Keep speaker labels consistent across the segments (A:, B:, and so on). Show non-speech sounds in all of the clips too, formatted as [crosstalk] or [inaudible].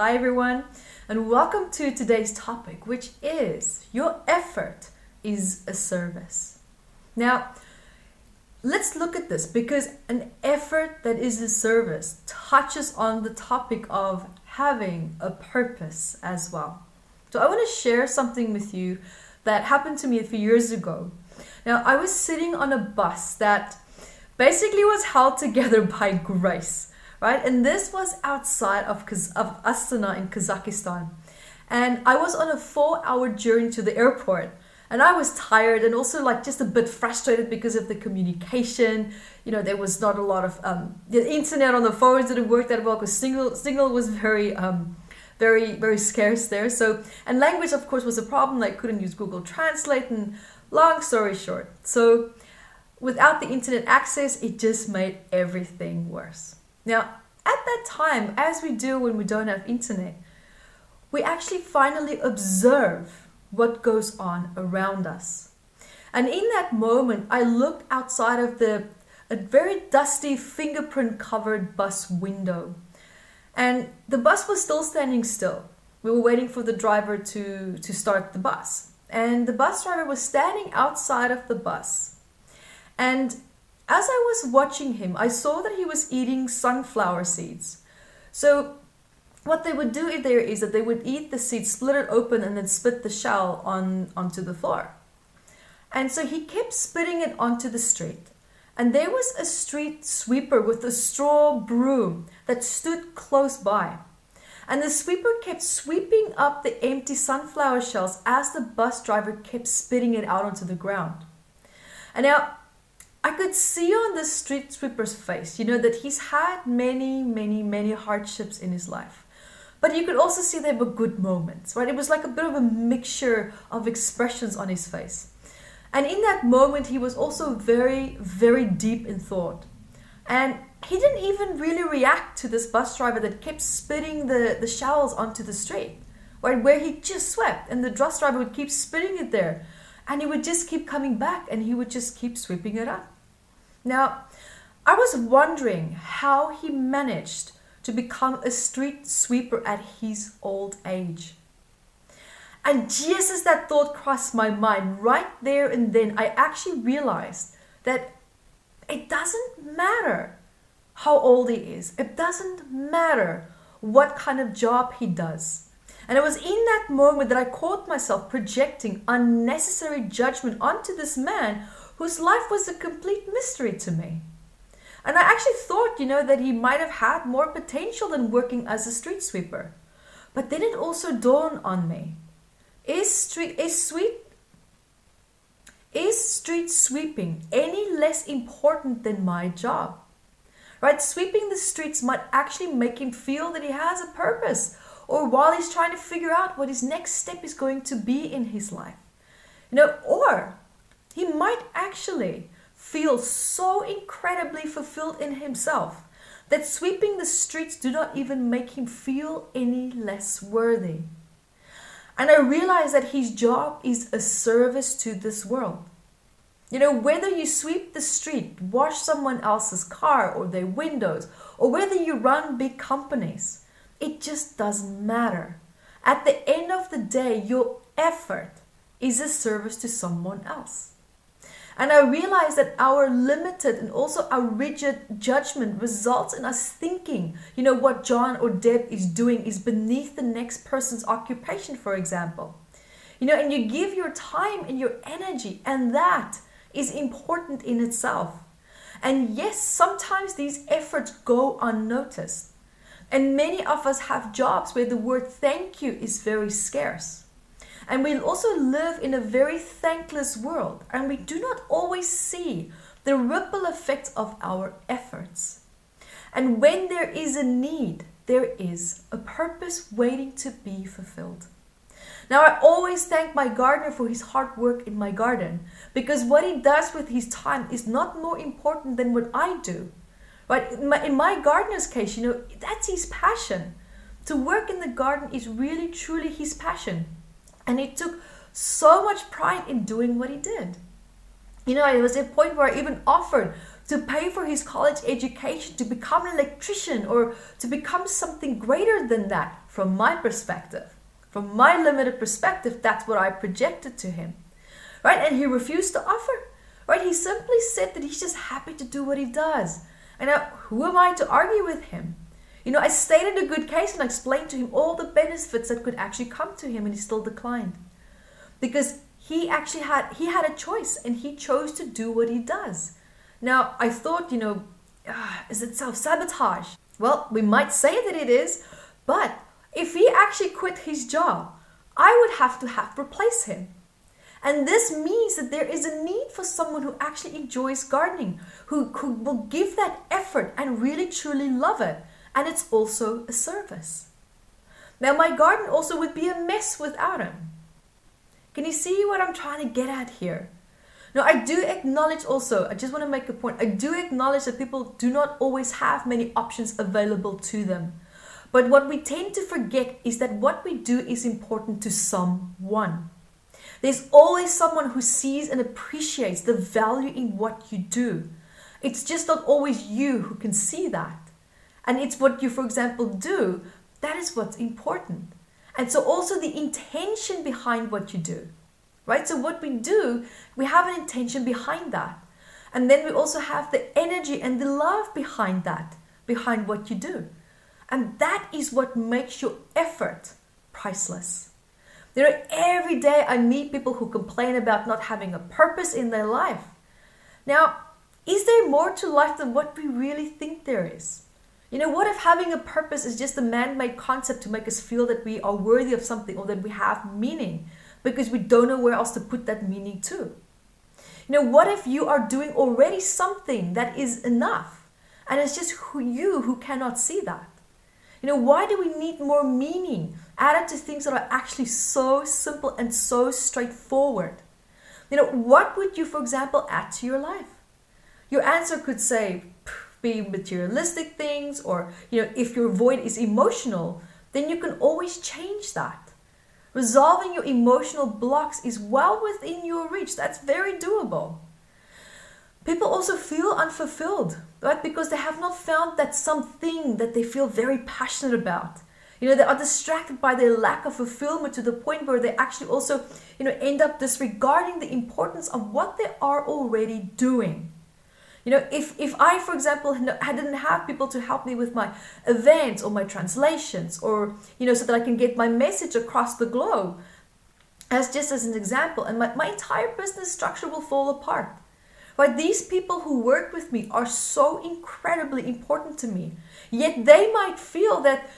A: Hi, everyone, and welcome to today's topic, which is Your effort is a service. Now, let's look at this because an effort that is a service touches on the topic of having a purpose as well. So, I want to share something with you that happened to me a few years ago. Now, I was sitting on a bus that basically was held together [laughs] by grace, right? And this was outside of, of Astana in Kazakhstan. And I was on a four hour journey to the airport. And I was tired and also like just a bit frustrated because of the communication. You know, there was not a lot of um, the internet on the phones didn't work that well because signal signal was very um, very very scarce there. So and language of course was a problem. I couldn't use Google Translate. And long story short, so without the internet access, it just made everything worse. Now, at that time, as we do when we don't have internet, we actually finally observe what goes on around us. And in that moment, I looked outside of the a very dusty fingerprint covered bus window. And the bus was still standing still. We were waiting for the driver to, to start the bus. And the bus driver was standing outside of the bus and as I was watching him, I saw that he was eating sunflower seeds. So, what they would do there is that they would eat the seed, split it open, and then spit the shell on onto the floor. And so he kept spitting it onto the street. And there was a street sweeper with a straw broom that stood close by. And the sweeper kept sweeping up the empty sunflower shells as the bus driver kept spitting it out onto the ground. And now I could see on the street sweeper's face, you know, that he's had many, many, many hardships in his life. But you could also see there were good moments, right? It was like a bit of a mixture of expressions on his face. And in that moment, he was also very, very deep in thought. And he didn't even really react to this bus driver that kept spitting the, the shells onto the street, right? Where he just swept, and the bus driver would keep spitting it there and he would just keep coming back and he would just keep sweeping it up. Now, I was wondering how he managed to become a street sweeper at his old age. And just as that thought crossed my mind, right there and then, I actually realized that it doesn't matter how old he is, it doesn't matter what kind of job he does. And it was in that moment that I caught myself projecting unnecessary judgment onto this man whose life was a complete mystery to me. And I actually thought, you know, that he might have had more potential than working as a street sweeper. But then it also dawned on me. Is street is sweet is street sweeping any less important than my job? Right? Sweeping the streets might actually make him feel that he has a purpose or while he's trying to figure out what his next step is going to be in his life. You know, or might actually feel so incredibly fulfilled in himself that sweeping the streets do not even make him feel any less worthy. And I realize that his job is a service to this world. You know, whether you sweep the street, wash someone else's car or their windows, or whether you run big companies, it just doesn't matter. At the end of the day, your effort is a service to someone else. And I realize that our limited and also our rigid judgment results in us thinking, you know, what John or Deb is doing is beneath the next person's occupation, for example. You know, and you give your time and your energy, and that is important in itself. And yes, sometimes these efforts go unnoticed. And many of us have jobs where the word thank you is very scarce. And we also live in a very thankless world, and we do not always see the ripple effects of our efforts. And when there is a need, there is a purpose waiting to be fulfilled. Now, I always thank my gardener for his hard work in my garden because what he does with his time is not more important than what I do. But in my, in my gardener's case, you know, that's his passion. To work in the garden is really truly his passion. And he took so much pride in doing what he did. You know, it was a point where I even offered to pay for his college education, to become an electrician, or to become something greater than that from my perspective. From my limited perspective, that's what I projected to him. Right? And he refused to offer. Right? He simply said that he's just happy to do what he does. And now, who am I to argue with him? You know, I stated a good case and I explained to him all the benefits that could actually come to him, and he still declined. Because he actually had he had a choice and he chose to do what he does. Now, I thought, you know, uh, is it self-sabotage? Well, we might say that it is, but if he actually quit his job, I would have to have replace him. And this means that there is a need for someone who actually enjoys gardening, who, who will give that effort and really truly love it. And it's also a service. Now, my garden also would be a mess without him. Can you see what I'm trying to get at here? Now, I do acknowledge also, I just want to make a point, I do acknowledge that people do not always have many options available to them. But what we tend to forget is that what we do is important to someone. There's always someone who sees and appreciates the value in what you do. It's just not always you who can see that. And it's what you, for example, do. That is what's important. And so also the intention behind what you do. Right? So what we do, we have an intention behind that. And then we also have the energy and the love behind that, behind what you do. And that is what makes your effort priceless. You know, every day I meet people who complain about not having a purpose in their life. Now, is there more to life than what we really think there is? You know, what if having a purpose is just a man made concept to make us feel that we are worthy of something or that we have meaning because we don't know where else to put that meaning to? You know, what if you are doing already something that is enough and it's just who you who cannot see that? You know, why do we need more meaning added to things that are actually so simple and so straightforward? You know, what would you, for example, add to your life? Your answer could say, be materialistic things, or, you know, if your void is emotional, then you can always change that. Resolving your emotional blocks is well within your reach. That's very doable. People also feel unfulfilled, right? Because they have not found that something that they feel very passionate about. You know, they are distracted by their lack of fulfillment to the point where they actually also, you know, end up disregarding the importance of what they are already doing. You know, if, if I, for example, I didn't have people to help me with my events or my translations or, you know, so that I can get my message across the globe, as just as an example, and my, my entire business structure will fall apart. But these people who work with me are so incredibly important to me. Yet they might feel that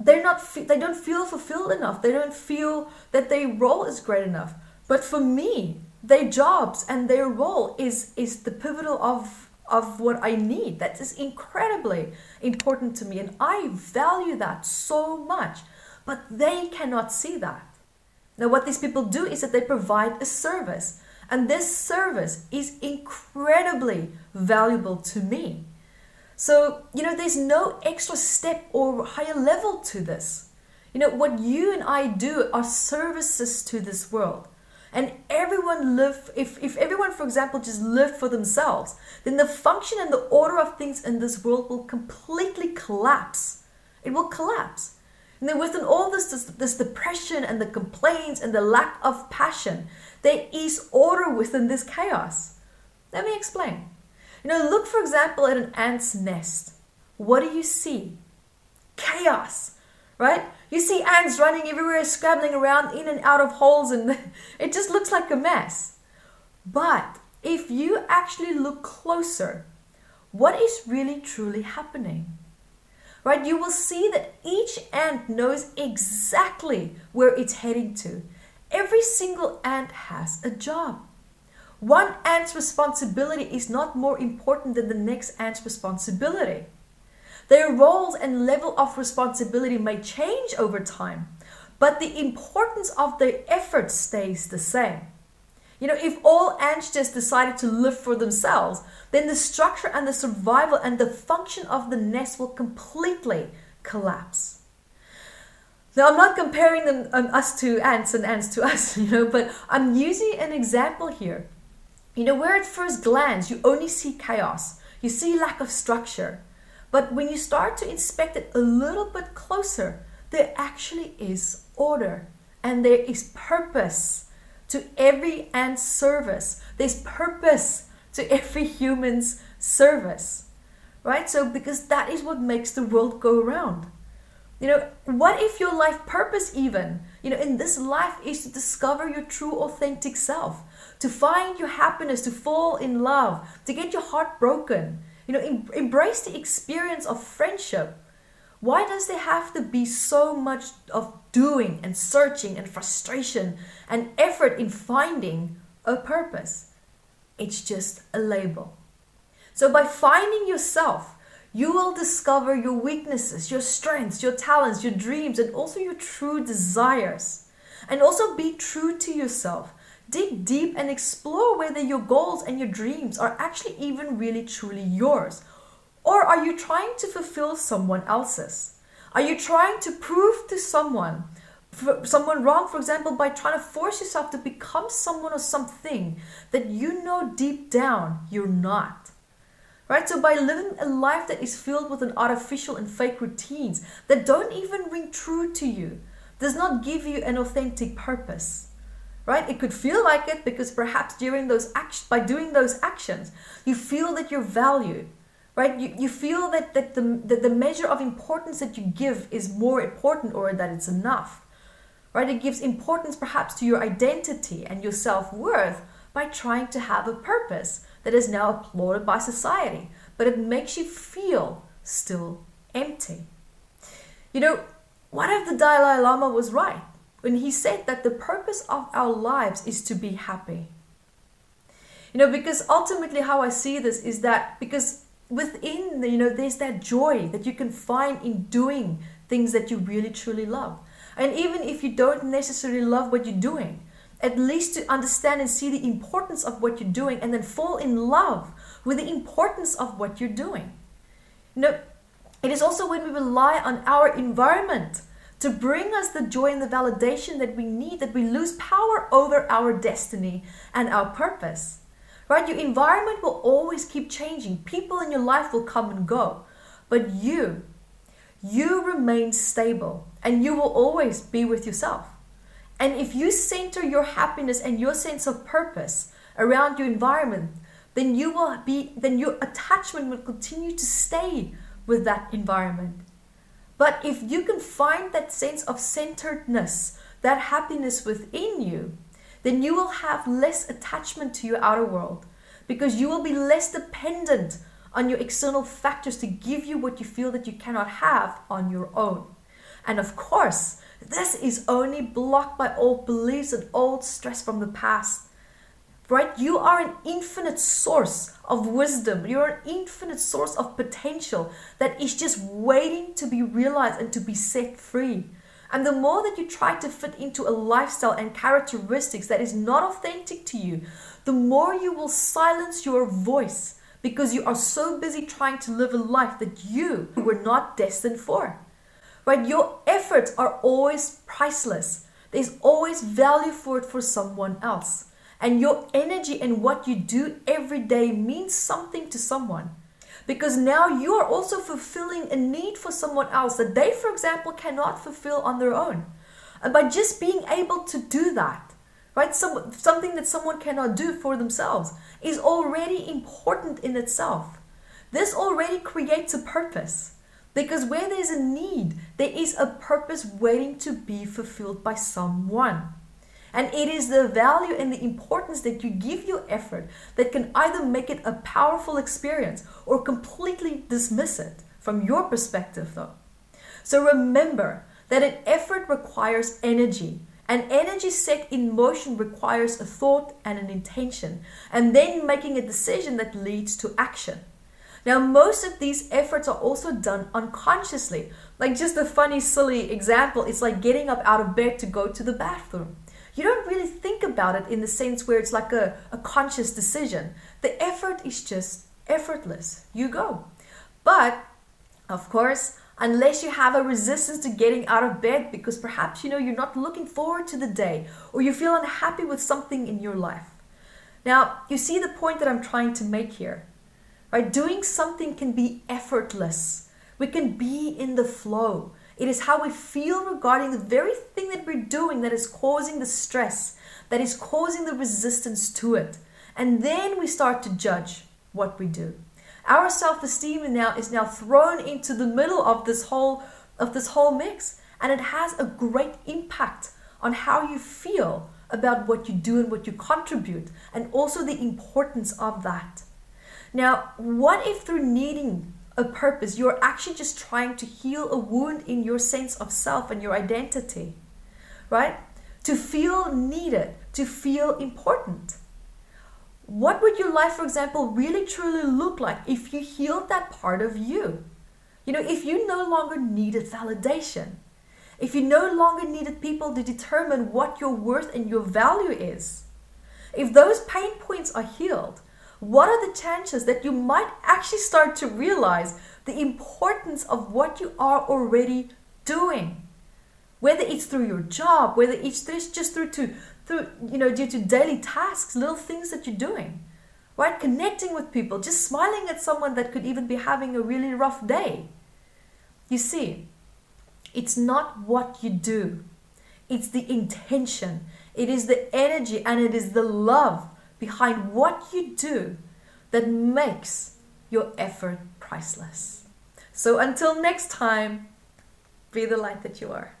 A: they're not they don't feel fulfilled enough. They don't feel that their role is great enough. But for me, their jobs and their role is is the pivotal of of what I need. That is incredibly important to me and I value that so much. But they cannot see that. Now what these people do is that they provide a service and this service is incredibly valuable to me. So, you know, there's no extra step or higher level to this. You know, what you and I do are services to this world. And everyone live if, if everyone, for example, just lived for themselves, then the function and the order of things in this world will completely collapse. It will collapse. And then within all this, this, this depression and the complaints and the lack of passion, there is order within this chaos. Let me explain. You know, look for example at an ant's nest. What do you see? Chaos, right? You see ants running everywhere, scrabbling around in and out of holes, and [laughs] it just looks like a mess. But if you actually look closer, what is really truly happening? Right? You will see that each ant knows exactly where it's heading to. Every single ant has a job. One ant's responsibility is not more important than the next ant's responsibility. Their roles and level of responsibility may change over time, but the importance of their effort stays the same. You know, if all ants just decided to live for themselves, then the structure and the survival and the function of the nest will completely collapse. Now, I'm not comparing them, um, us to ants and ants to [laughs] us, you know, but I'm using an example here. You know, where at first glance you only see chaos, you see lack of structure. But when you start to inspect it a little bit closer, there actually is order and there is purpose to every ant's service. There's purpose to [laughs] every human's service. Right? So, because that is what makes the world go around. You know, what if your life purpose, even, you know, in this life is to discover your true, authentic self, to find your happiness, to fall in love, to get your heart broken, you know, em- embrace the experience of friendship. Why does there have to be so much of doing and searching and frustration and effort in finding a purpose? It's just a label. So, by finding yourself, you will discover your weaknesses, your strengths, your talents, your dreams, and also your true desires. And also be true to yourself. Dig deep and explore whether your goals and your dreams are actually even really truly yours. Or are you trying to fulfill someone else's? Are you trying to prove to someone someone wrong, for example, by trying to force yourself to become someone or something that you know deep down you're not? Right? So, by living a life that is filled with an artificial and fake routines that don't even ring true to you, does not give you an authentic purpose. Right? It could feel like it because perhaps during those actions, by doing those actions, you feel that you're valued. Right? You, you feel that, that, the, that the measure of importance that you give is more important or that it's enough. Right? It gives importance perhaps to your identity and your self worth by trying to have a purpose that is now applauded by society, but it makes you feel still empty. You know, what if the Dalai Lama was right when he said that the purpose of our lives is to be happy? You know, because ultimately, how I see this is that because within, you know, there's that joy that you can find in doing things that you really truly love. And even if you don't necessarily love what you're doing, at least to understand and see the importance of what you're doing and then fall in love with the importance of what you're doing. You know, it is also when we rely on our environment to bring us the joy and the validation that we need that we lose power over our destiny and our purpose. Right? Your environment will always keep changing. People in your life will come and go. But you, you remain stable and you will always be with yourself. And if you center your happiness and your sense of purpose around your environment, then you will be then your attachment will continue to stay with that environment. But if you can find that sense of centeredness, that happiness within you, then you will have less attachment to your outer world because you will be less dependent on your external factors to give you what you feel that you cannot have on your own. And of course, this is only blocked by old beliefs and old stress from the past. Right? You are an infinite source of wisdom. You're an infinite source of potential that is just waiting to be realized and to be set free. And the more that you try to fit into a lifestyle and characteristics that is not authentic to you, the more you will silence your voice because you are so busy trying to live a life that you were not destined for right? Your efforts are always priceless. There's always value for it for someone else. And your energy and what you do every day means something to someone. Because now you are also fulfilling a need for someone else that they, for example, cannot fulfill on their own. And by just being able to do that, right, some, something that someone cannot do for themselves, is already important in itself. This already creates a purpose. Because where there's a need, there is a purpose waiting to be fulfilled by someone. And it is the value and the importance that you give your effort that can either make it a powerful experience or completely dismiss it from your perspective, though. So remember that an effort requires energy, and energy set in motion requires a thought and an intention, and then making a decision that leads to action. Now, most of these efforts are also done unconsciously. Like just a funny, silly example, it's like getting up out of bed to go to the bathroom. You don't really think about it in the sense where it's like a, a conscious decision. The effort is just effortless. You go. But, of course, unless you have a resistance to getting out of bed because perhaps you know you're not looking forward to the day or you feel unhappy with something in your life. Now, you see the point that I'm trying to make here. Right? Doing something can be effortless. We can be in the flow. It is how we feel regarding the very thing that we're doing that is causing the stress, that is causing the resistance to it. And then we start to judge what we do. Our self-esteem now is now thrown into the middle of this whole of this whole mix, and it has a great impact on how you feel about what you do and what you contribute, and also the importance of that. Now, what if through needing a purpose, you're actually just trying to heal a wound in your sense of self and your identity, right? To feel needed, to feel important. What would your life, for example, really truly look like if you healed that part of you? You know, if you no longer needed validation, if you no longer needed people to determine what your worth and your value is, if those pain points are healed, what are the chances that you might actually start to realize the importance of what you are already doing? Whether it's through your job, whether it's just through to through you know due to daily tasks, little things that you're doing, right? Connecting with people, just smiling at someone that could even be having a really rough day. You see, it's not what you do, it's the intention, it is the energy, and it is the love behind what you do that makes your effort priceless. So until next time, be the light that you are.